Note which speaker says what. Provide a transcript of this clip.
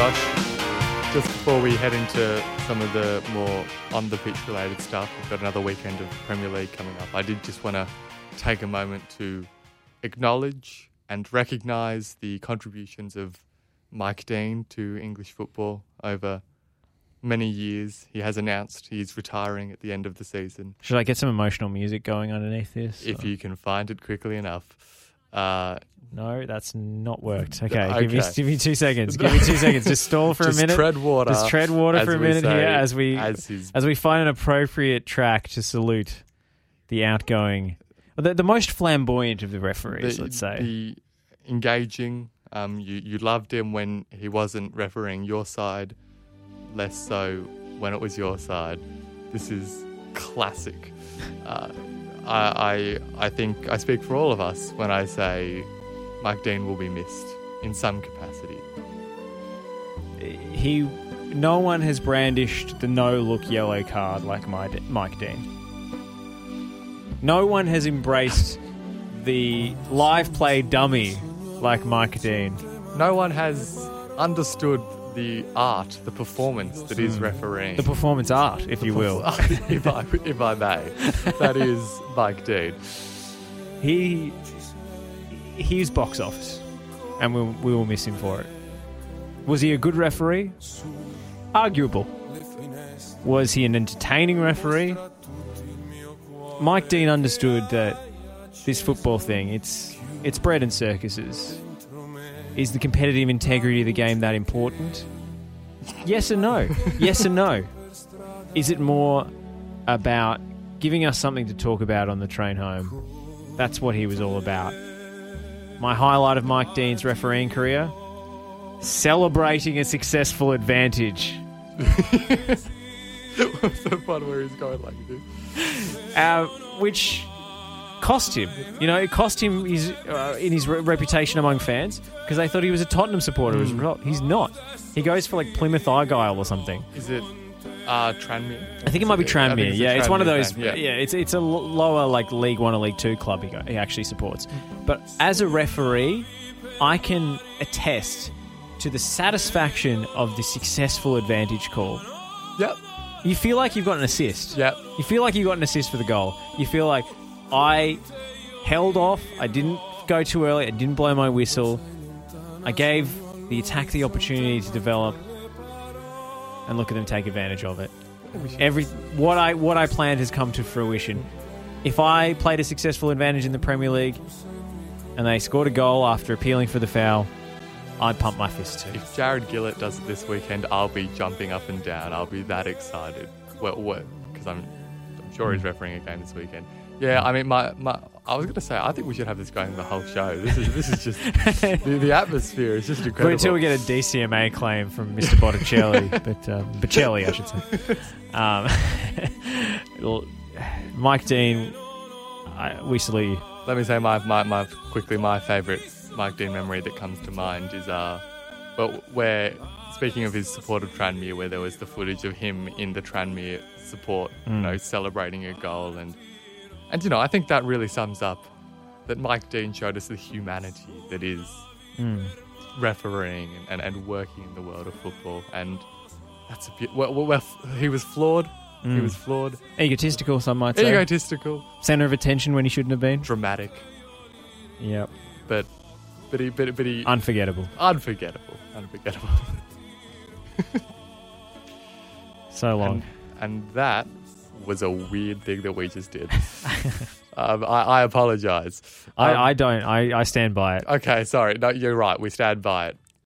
Speaker 1: just before we head into some of the more on the pitch related stuff, we've got another weekend of Premier League coming up. I did just want to take a moment to acknowledge and recognise the contributions of Mike Dean to English football over many years. He has announced he's retiring at the end of the season.
Speaker 2: Should I get some emotional music going underneath this?
Speaker 1: If
Speaker 2: or-
Speaker 1: you can find it quickly enough. Uh,
Speaker 2: No, that's not worked. Okay, Give, me, give me two seconds. Give me two seconds. Just stall for
Speaker 1: just
Speaker 2: a minute.
Speaker 1: tread water.
Speaker 2: Just tread water for a minute
Speaker 1: say,
Speaker 2: here as we
Speaker 1: as his
Speaker 2: as we find an appropriate track to salute the outgoing, the, the most flamboyant of the referees.
Speaker 1: the,
Speaker 2: let's say.
Speaker 1: the engaging. Um, you you loved him when he wasn't refereeing your side, less so when it was your side. This is classic. Uh, I, I I think I speak for all of us when I say Mike Dean will be missed in some capacity.
Speaker 2: he, no one has brandished the no look yellow card like Mike Dean. No one has embraced the live play dummy like Mike Dean.
Speaker 1: No one has understood the art, the performance that is refereeing.
Speaker 2: Hmm. The performance art, if you will.
Speaker 1: if I if I may, that is Mike Dean.
Speaker 2: he he's box office, and we'll, we will miss him for it. Was he a good referee? Arguable. Was he an entertaining referee? Mike Dean understood that this football thing, it's it's bread and circuses. Is the competitive integrity of the game that important? Yes and no. yes and no. Is it more about giving us something to talk about on the train home? That's what he was all about. My highlight of Mike Dean's refereeing career celebrating a successful advantage.
Speaker 1: What's the one where he's going like this?
Speaker 2: uh, which cost him. You know, it cost him his uh, in his re- reputation among fans because they thought he was a Tottenham supporter. As a result, he's not. He goes for like Plymouth Argyle or something.
Speaker 1: Is it uh, Tranmere?
Speaker 2: I think it might be Tranmere.
Speaker 1: it's
Speaker 2: Yeah, it's one of those.
Speaker 1: fan,
Speaker 2: Yeah.
Speaker 1: yeah.
Speaker 2: it's it's a l- lower like League One or League Two club he, go, he actually supports. But as a referee, I can attest to the satisfaction of the successful advantage call.
Speaker 1: Yep.
Speaker 2: You feel like you've got an assist.
Speaker 1: Yep.
Speaker 2: You feel like you got an assist for the goal. You feel like I held off. I didn't go too early. I didn't blow my whistle. I gave the attack the opportunity to develop, and look at them take advantage of it. Every what I what I planned has come to fruition. If I played a successful advantage in the Premier League, and they scored a goal after appealing for the foul, I'd pump my fist too.
Speaker 1: If Jarred Gillett does it this weekend, I'll be jumping up and down. I'll be that excited. Well, what? Because I'm, He's refereeing a game this weekend. Yeah, I mean, my, my I was gonna say I think we should have this going the whole show. This is this is just the, the atmosphere is just incredible.
Speaker 2: Until we get a DCMA claim from Mr. Botticelli, but um, Bocelli, I should say. Um, Mike Dean, I, we salute you.
Speaker 1: Let me say my, my, my quickly my favourite Mike Dean memory that comes to mind is uh, well, where speaking of his support of Tranmere, where there was the footage of him in the Tranmere support, you mm. know, celebrating a goal, and and you know, I think that really sums up that Mike Dean showed us the humanity that is mm. refereeing and, and, and working in the world of football, and that's a bit. Well, well, he was flawed. He mm. was flawed,
Speaker 2: Egotistical, some might say.
Speaker 1: egotistical,
Speaker 2: Center of attention when he shouldn't have been.
Speaker 1: dramatic,
Speaker 2: Yep.
Speaker 1: but but he but, but he
Speaker 2: Unforgettable.
Speaker 1: unforgettable, unforgettable.
Speaker 2: So long.
Speaker 1: And, that was a weird thing that we just did. um, I, I apologize. Um,
Speaker 2: I, I don't. I, I stand by it.
Speaker 1: okay, sorry. No, you're right. We stand by it.